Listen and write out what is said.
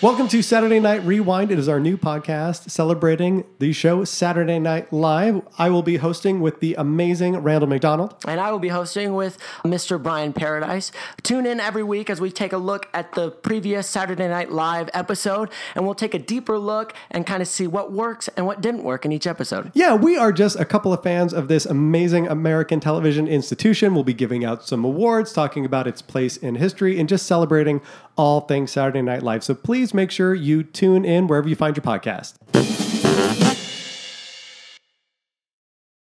Welcome to Saturday Night Rewind. It is our new podcast celebrating the show Saturday Night Live. I will be hosting with the amazing Randall McDonald. And I will be hosting with Mr. Brian Paradise. Tune in every week as we take a look at the previous Saturday Night Live episode, and we'll take a deeper look and kind of see what works and what didn't work in each episode. Yeah, we are just a couple of fans of this amazing American television institution. We'll be giving out some awards, talking about its place in history, and just celebrating all things Saturday Night Live. So please please make sure you tune in wherever you find your podcast.